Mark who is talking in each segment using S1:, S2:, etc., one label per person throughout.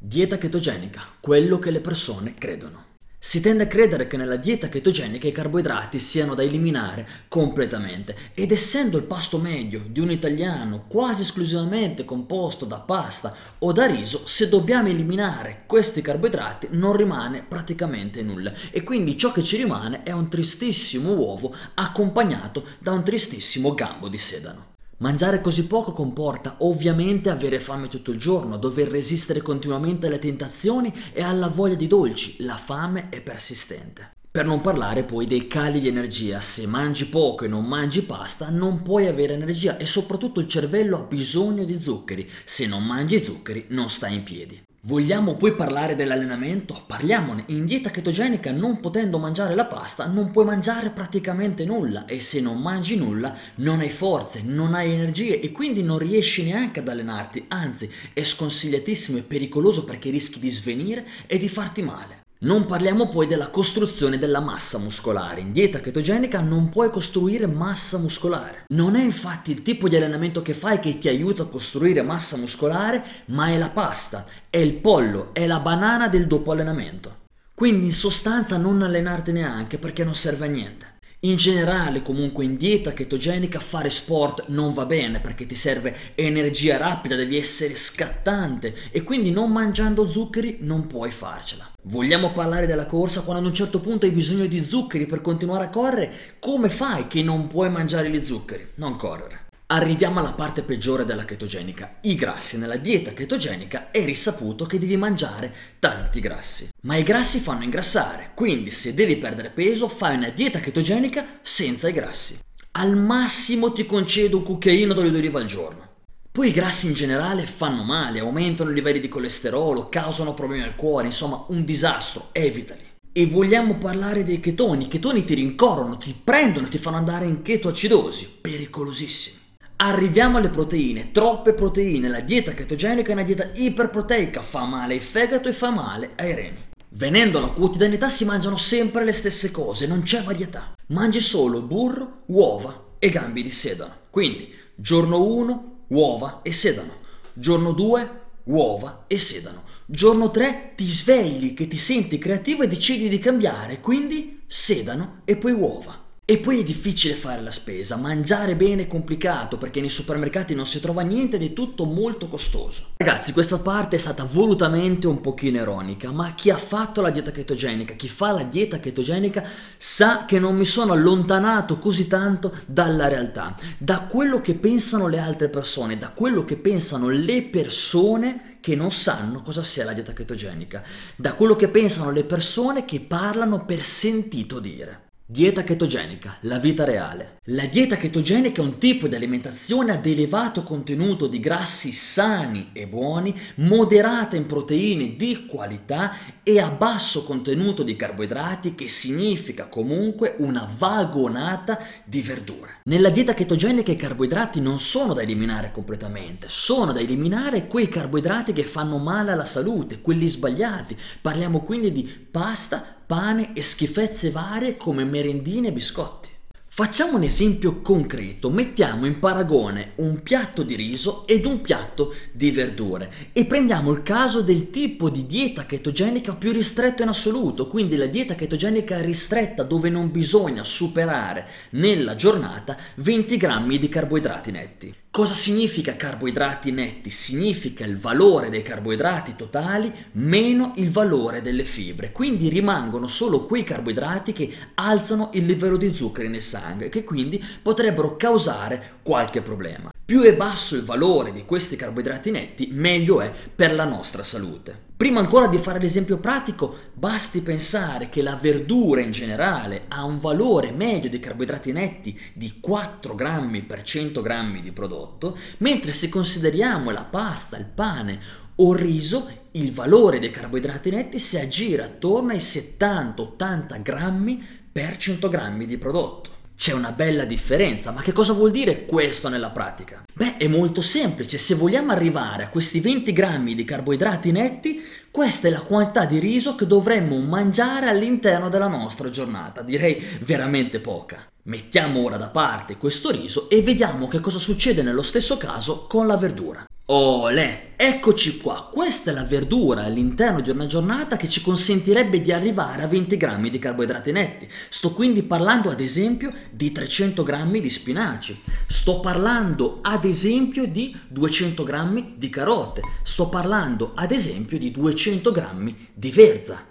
S1: Dieta chetogenica, quello che le persone credono. Si tende a credere che nella dieta chetogenica i carboidrati siano da eliminare completamente ed essendo il pasto medio di un italiano quasi esclusivamente composto da pasta o da riso, se dobbiamo eliminare questi carboidrati non rimane praticamente nulla e quindi ciò che ci rimane è un tristissimo uovo accompagnato da un tristissimo gambo di sedano. Mangiare così poco comporta ovviamente avere fame tutto il giorno, dover resistere continuamente alle tentazioni e alla voglia di dolci. La fame è persistente. Per non parlare poi dei cali di energia, se mangi poco e non mangi pasta non puoi avere energia e soprattutto il cervello ha bisogno di zuccheri, se non mangi zuccheri non stai in piedi. Vogliamo poi parlare dell'allenamento? Parliamone. In dieta chetogenica, non potendo mangiare la pasta, non puoi mangiare praticamente nulla e se non mangi nulla non hai forze, non hai energie e quindi non riesci neanche ad allenarti, anzi è sconsigliatissimo e pericoloso perché rischi di svenire e di farti male. Non parliamo poi della costruzione della massa muscolare. In dieta chetogenica non puoi costruire massa muscolare. Non è infatti il tipo di allenamento che fai che ti aiuta a costruire massa muscolare, ma è la pasta, è il pollo, è la banana del dopo allenamento. Quindi in sostanza non allenarti neanche perché non serve a niente. In generale, comunque in dieta chetogenica fare sport non va bene perché ti serve energia rapida, devi essere scattante e quindi non mangiando zuccheri non puoi farcela. Vogliamo parlare della corsa quando ad un certo punto hai bisogno di zuccheri per continuare a correre? Come fai che non puoi mangiare gli zuccheri? Non correre. Arriviamo alla parte peggiore della chetogenica, i grassi. Nella dieta chetogenica è risaputo che devi mangiare tanti grassi. Ma i grassi fanno ingrassare, quindi se devi perdere peso fai una dieta chetogenica senza i grassi. Al massimo ti concedo un cucchiaino d'olio d'oliva al giorno. Poi i grassi in generale fanno male, aumentano i livelli di colesterolo, causano problemi al cuore, insomma un disastro, evitali. E vogliamo parlare dei chetoni. I chetoni ti rincorrono, ti prendono, ti fanno andare in chetoacidosi, pericolosissimi. Arriviamo alle proteine, troppe proteine, la dieta chetogenica è una dieta iperproteica, fa male ai fegato e fa male ai reni. Venendo alla quotidianità si mangiano sempre le stesse cose, non c'è varietà. Mangi solo burro, uova e gambi di sedano. Quindi, giorno 1, uova e sedano. Giorno 2, uova e sedano. Giorno 3 ti svegli che ti senti creativo e decidi di cambiare, quindi sedano e poi uova. E poi è difficile fare la spesa, mangiare bene è complicato perché nei supermercati non si trova niente ed è tutto molto costoso. Ragazzi, questa parte è stata volutamente un pochino ironica, ma chi ha fatto la dieta chetogenica, chi fa la dieta chetogenica sa che non mi sono allontanato così tanto dalla realtà, da quello che pensano le altre persone, da quello che pensano le persone che non sanno cosa sia la dieta chetogenica, da quello che pensano le persone che parlano per sentito dire. Dieta chetogenica, la vita reale. La dieta chetogenica è un tipo di alimentazione ad elevato contenuto di grassi sani e buoni, moderata in proteine di qualità e a basso contenuto di carboidrati che significa comunque una vagonata di verdure. Nella dieta chetogenica i carboidrati non sono da eliminare completamente, sono da eliminare quei carboidrati che fanno male alla salute, quelli sbagliati. Parliamo quindi di pasta, pane e schifezze varie come merendine e biscotti. Facciamo un esempio concreto, mettiamo in paragone un piatto di riso ed un piatto di verdure e prendiamo il caso del tipo di dieta chetogenica più ristretto in assoluto, quindi la dieta chetogenica ristretta dove non bisogna superare nella giornata 20 grammi di carboidrati netti. Cosa significa carboidrati netti? Significa il valore dei carboidrati totali meno il valore delle fibre. Quindi rimangono solo quei carboidrati che alzano il livello di zuccheri nel sangue e che quindi potrebbero causare qualche problema. Più è basso il valore di questi carboidrati netti, meglio è per la nostra salute. Prima ancora di fare l'esempio pratico, basti pensare che la verdura in generale ha un valore medio di carboidrati netti di 4 grammi per 100 grammi di prodotto, mentre se consideriamo la pasta, il pane o il riso, il valore dei carboidrati netti si aggira attorno ai 70-80 grammi per 100 grammi di prodotto. C'è una bella differenza, ma che cosa vuol dire questo nella pratica? Beh, è molto semplice, se vogliamo arrivare a questi 20 grammi di carboidrati netti, questa è la quantità di riso che dovremmo mangiare all'interno della nostra giornata, direi veramente poca. Mettiamo ora da parte questo riso e vediamo che cosa succede nello stesso caso con la verdura. Olè, eccoci qua, questa è la verdura all'interno di una giornata che ci consentirebbe di arrivare a 20 grammi di carboidrati netti. Sto quindi parlando ad esempio di 300 grammi di spinaci, sto parlando ad esempio di 200 grammi di carote, sto parlando ad esempio di 200 grammi di verza.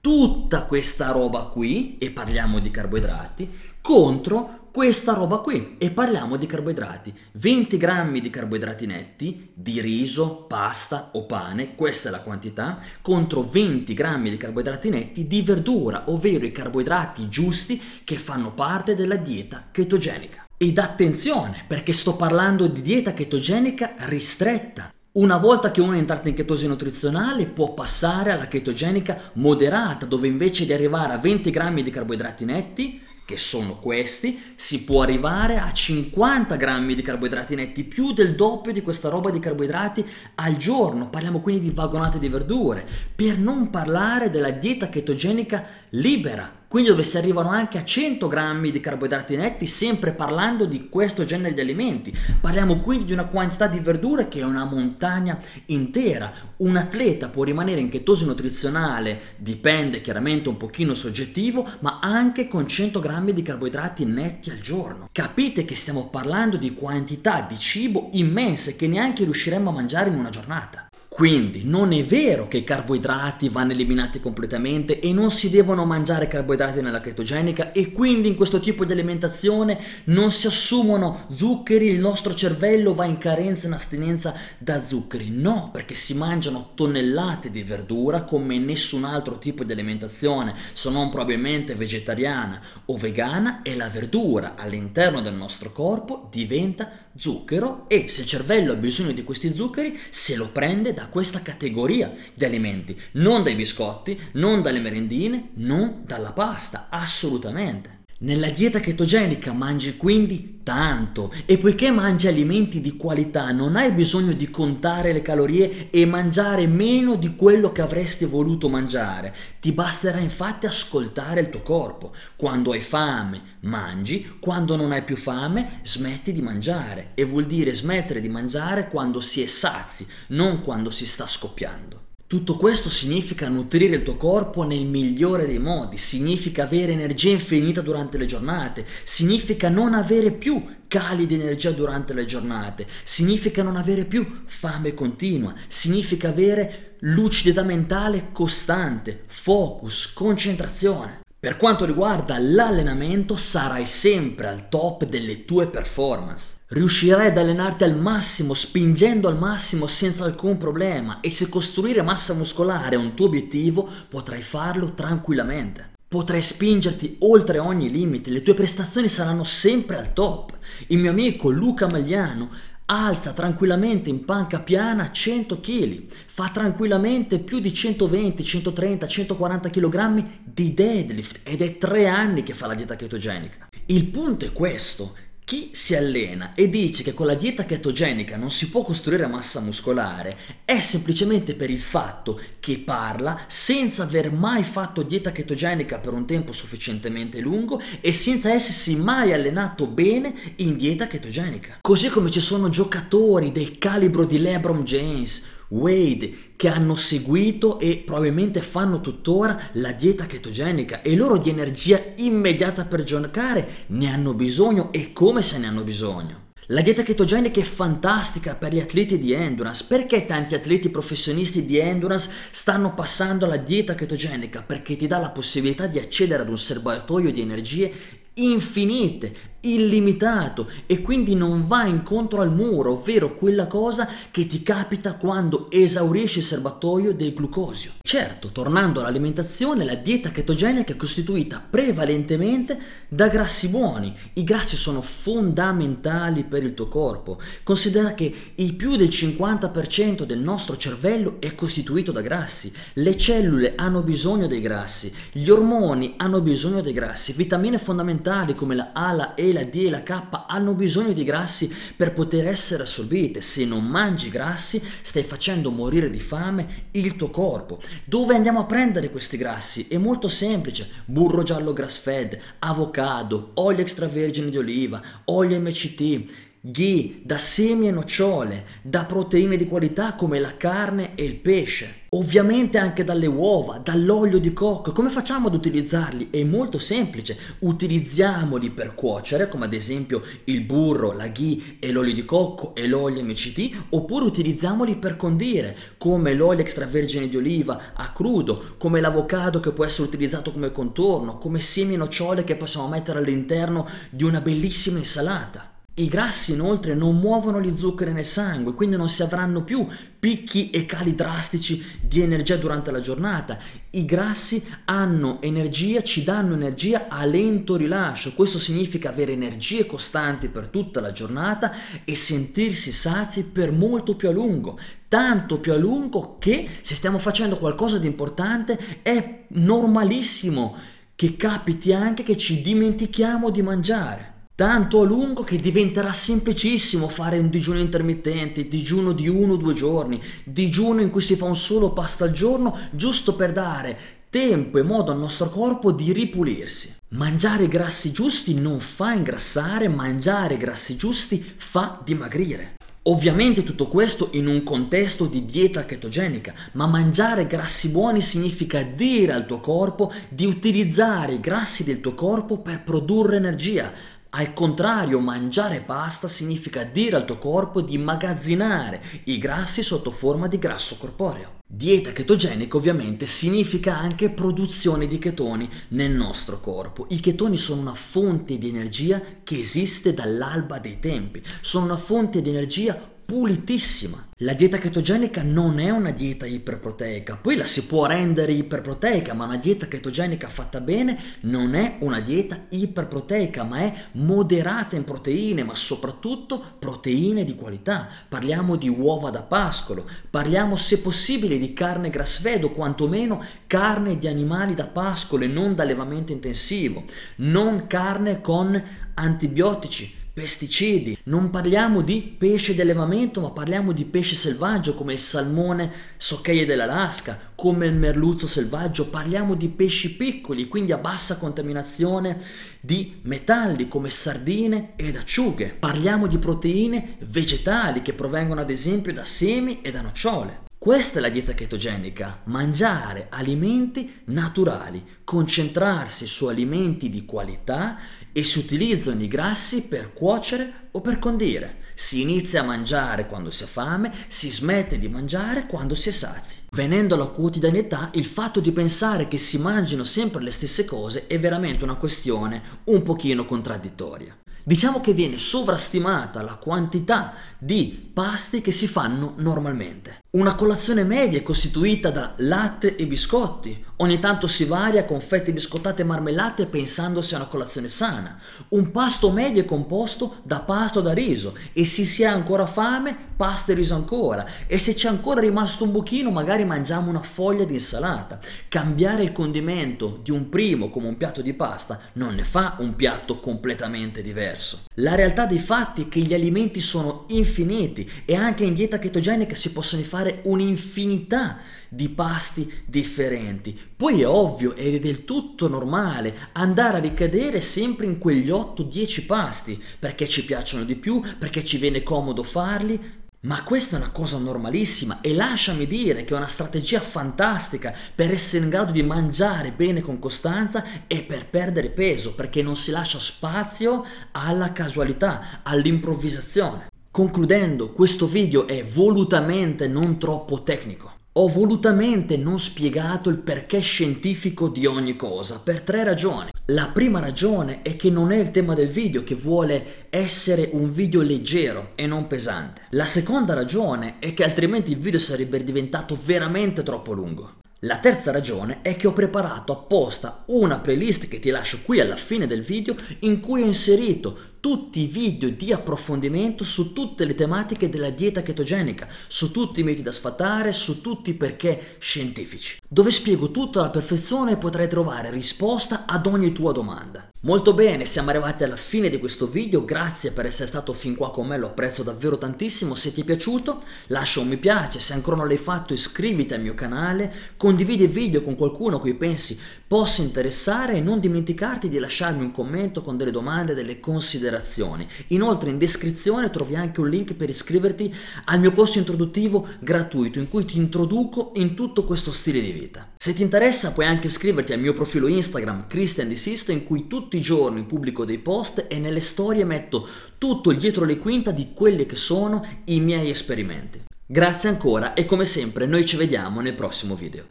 S1: Tutta questa roba qui, e parliamo di carboidrati, contro questa roba qui. E parliamo di carboidrati. 20 grammi di carboidrati netti di riso, pasta o pane questa è la quantità contro 20 grammi di carboidrati netti di verdura ovvero i carboidrati giusti che fanno parte della dieta chetogenica. Ed attenzione perché sto parlando di dieta chetogenica ristretta. Una volta che uno è entrato in chetosi nutrizionale può passare alla chetogenica moderata dove invece di arrivare a 20 grammi di carboidrati netti che sono questi, si può arrivare a 50 grammi di carboidrati netti, più del doppio di questa roba di carboidrati al giorno. Parliamo quindi di vagonate di verdure, per non parlare della dieta chetogenica libera, quindi dove si arrivano anche a 100 grammi di carboidrati netti, sempre parlando di questo genere di alimenti. Parliamo quindi di una quantità di verdure che è una montagna intera. Un atleta può rimanere in chetosi nutrizionale, dipende chiaramente un pochino soggettivo, ma anche con 100 grammi di carboidrati netti al giorno. Capite che stiamo parlando di quantità di cibo immense che neanche riusciremmo a mangiare in una giornata. Quindi non è vero che i carboidrati vanno eliminati completamente e non si devono mangiare carboidrati nella chetogenica e quindi in questo tipo di alimentazione non si assumono zuccheri, il nostro cervello va in carenza, in astinenza da zuccheri. No, perché si mangiano tonnellate di verdura come nessun altro tipo di alimentazione, se non probabilmente vegetariana o vegana e la verdura all'interno del nostro corpo diventa zucchero e se il cervello ha bisogno di questi zuccheri se lo prende da questa categoria di alimenti, non dai biscotti, non dalle merendine, non dalla pasta, assolutamente. Nella dieta chetogenica mangi quindi tanto e poiché mangi alimenti di qualità non hai bisogno di contare le calorie e mangiare meno di quello che avresti voluto mangiare. Ti basterà infatti ascoltare il tuo corpo. Quando hai fame mangi, quando non hai più fame smetti di mangiare e vuol dire smettere di mangiare quando si è sazi, non quando si sta scoppiando. Tutto questo significa nutrire il tuo corpo nel migliore dei modi, significa avere energia infinita durante le giornate, significa non avere più cali di energia durante le giornate, significa non avere più fame continua, significa avere lucidità mentale costante, focus, concentrazione. Per quanto riguarda l'allenamento sarai sempre al top delle tue performance. Riuscirai ad allenarti al massimo, spingendo al massimo senza alcun problema e se costruire massa muscolare è un tuo obiettivo, potrai farlo tranquillamente. Potrai spingerti oltre ogni limite, le tue prestazioni saranno sempre al top. Il mio amico Luca Magliano alza tranquillamente in panca piana 100 kg, fa tranquillamente più di 120, 130, 140 kg di deadlift ed è tre anni che fa la dieta chetogenica. Il punto è questo, chi si allena e dice che con la dieta chetogenica non si può costruire massa muscolare è semplicemente per il fatto che parla senza aver mai fatto dieta chetogenica per un tempo sufficientemente lungo e senza essersi mai allenato bene in dieta chetogenica. Così come ci sono giocatori del calibro di LeBron James, Wade che hanno seguito e probabilmente fanno tuttora la dieta chetogenica e loro di energia immediata per giocare ne hanno bisogno e come se ne hanno bisogno. La dieta chetogenica è fantastica per gli atleti di endurance. Perché tanti atleti professionisti di endurance stanno passando alla dieta chetogenica? Perché ti dà la possibilità di accedere ad un serbatoio di energie infinite, illimitato e quindi non va incontro al muro, ovvero quella cosa che ti capita quando esaurisci il serbatoio del glucosio. Certo, tornando all'alimentazione, la dieta chetogenica è costituita prevalentemente da grassi buoni. I grassi sono fondamentali per il tuo corpo. Considera che il più del 50% del nostro cervello è costituito da grassi. Le cellule hanno bisogno dei grassi, gli ormoni hanno bisogno dei grassi, vitamine fondamentali come la A, la E, la D e la K hanno bisogno di grassi per poter essere assorbite. Se non mangi grassi stai facendo morire di fame il tuo corpo. Dove andiamo a prendere questi grassi? È molto semplice. Burro giallo grass fed, avocado, olio extravergine di oliva, olio MCT ghee, da semi e nocciole, da proteine di qualità come la carne e il pesce. Ovviamente anche dalle uova, dall'olio di cocco. Come facciamo ad utilizzarli? È molto semplice. Utilizziamoli per cuocere, come ad esempio il burro, la ghee e l'olio di cocco e l'olio MCT, oppure utilizziamoli per condire, come l'olio extravergine di oliva a crudo, come l'avocado che può essere utilizzato come contorno, come semi nocciole che possiamo mettere all'interno di una bellissima insalata. I grassi inoltre non muovono gli zuccheri nel sangue, quindi non si avranno più picchi e cali drastici di energia durante la giornata. I grassi hanno energia, ci danno energia a lento rilascio. Questo significa avere energie costanti per tutta la giornata e sentirsi sazi per molto più a lungo. Tanto più a lungo che se stiamo facendo qualcosa di importante è normalissimo che capiti anche che ci dimentichiamo di mangiare tanto a lungo che diventerà semplicissimo fare un digiuno intermittente, digiuno di uno o due giorni, digiuno in cui si fa un solo pasta al giorno, giusto per dare tempo e modo al nostro corpo di ripulirsi. Mangiare grassi giusti non fa ingrassare, mangiare grassi giusti fa dimagrire. Ovviamente tutto questo in un contesto di dieta chetogenica, ma mangiare grassi buoni significa dire al tuo corpo di utilizzare i grassi del tuo corpo per produrre energia, al contrario, mangiare pasta significa dire al tuo corpo di immagazzinare i grassi sotto forma di grasso corporeo. Dieta chetogenica ovviamente significa anche produzione di chetoni nel nostro corpo. I chetoni sono una fonte di energia che esiste dall'alba dei tempi, sono una fonte di energia pulitissima. La dieta chetogenica non è una dieta iperproteica, poi la si può rendere iperproteica, ma una dieta chetogenica fatta bene non è una dieta iperproteica, ma è moderata in proteine, ma soprattutto proteine di qualità. Parliamo di uova da pascolo, parliamo se possibile di carne grass fed o quantomeno carne di animali da pascolo e non da allevamento intensivo, non carne con antibiotici pesticidi, non parliamo di pesce d'allevamento, ma parliamo di pesce selvaggio come il salmone soccheie dell'Alaska, come il merluzzo selvaggio, parliamo di pesci piccoli, quindi a bassa contaminazione di metalli come sardine ed acciughe. Parliamo di proteine vegetali che provengono ad esempio da semi e da nocciole. Questa è la dieta chetogenica, mangiare alimenti naturali, concentrarsi su alimenti di qualità e si utilizzano i grassi per cuocere o per condire. Si inizia a mangiare quando si ha fame, si smette di mangiare quando si è sazi. Venendo alla quotidianità, il fatto di pensare che si mangino sempre le stesse cose è veramente una questione un pochino contraddittoria. Diciamo che viene sovrastimata la quantità di pasti che si fanno normalmente. Una colazione media è costituita da latte e biscotti. Ogni tanto si varia con fette biscottate e marmellate pensando sia una colazione sana. Un pasto medio è composto da pasta o da riso e se si ha ancora fame, pasta e riso ancora. E se c'è ancora rimasto un buchino, magari mangiamo una foglia di insalata. Cambiare il condimento di un primo come un piatto di pasta non ne fa un piatto completamente diverso. La realtà dei fatti è che gli alimenti sono infiniti e anche in dieta chetogenica si possono fare fare un'infinità di pasti differenti. Poi è ovvio ed è del tutto normale andare a ricadere sempre in quegli 8-10 pasti perché ci piacciono di più, perché ci viene comodo farli. Ma questa è una cosa normalissima e lasciami dire che è una strategia fantastica per essere in grado di mangiare bene con costanza e per perdere peso, perché non si lascia spazio alla casualità, all'improvvisazione. Concludendo, questo video è volutamente non troppo tecnico. Ho volutamente non spiegato il perché scientifico di ogni cosa, per tre ragioni. La prima ragione è che non è il tema del video che vuole essere un video leggero e non pesante. La seconda ragione è che altrimenti il video sarebbe diventato veramente troppo lungo. La terza ragione è che ho preparato apposta una playlist che ti lascio qui alla fine del video in cui ho inserito tutti i video di approfondimento su tutte le tematiche della dieta chetogenica, su tutti i miti da sfatare, su tutti i perché scientifici, dove spiego tutto alla perfezione e potrai trovare risposta ad ogni tua domanda. Molto bene, siamo arrivati alla fine di questo video, grazie per essere stato fin qua con me, lo apprezzo davvero tantissimo, se ti è piaciuto lascia un mi piace, se ancora non l'hai fatto iscriviti al mio canale, condividi il video con qualcuno a cui pensi possa interessare e non dimenticarti di lasciarmi un commento con delle domande, delle considerazioni considerazioni. Inoltre in descrizione trovi anche un link per iscriverti al mio corso introduttivo gratuito in cui ti introduco in tutto questo stile di vita. Se ti interessa puoi anche iscriverti al mio profilo Instagram Christian Sisto in cui tutti i giorni pubblico dei post e nelle storie metto tutto il dietro le quinta di quelli che sono i miei esperimenti. Grazie ancora e come sempre noi ci vediamo nel prossimo video.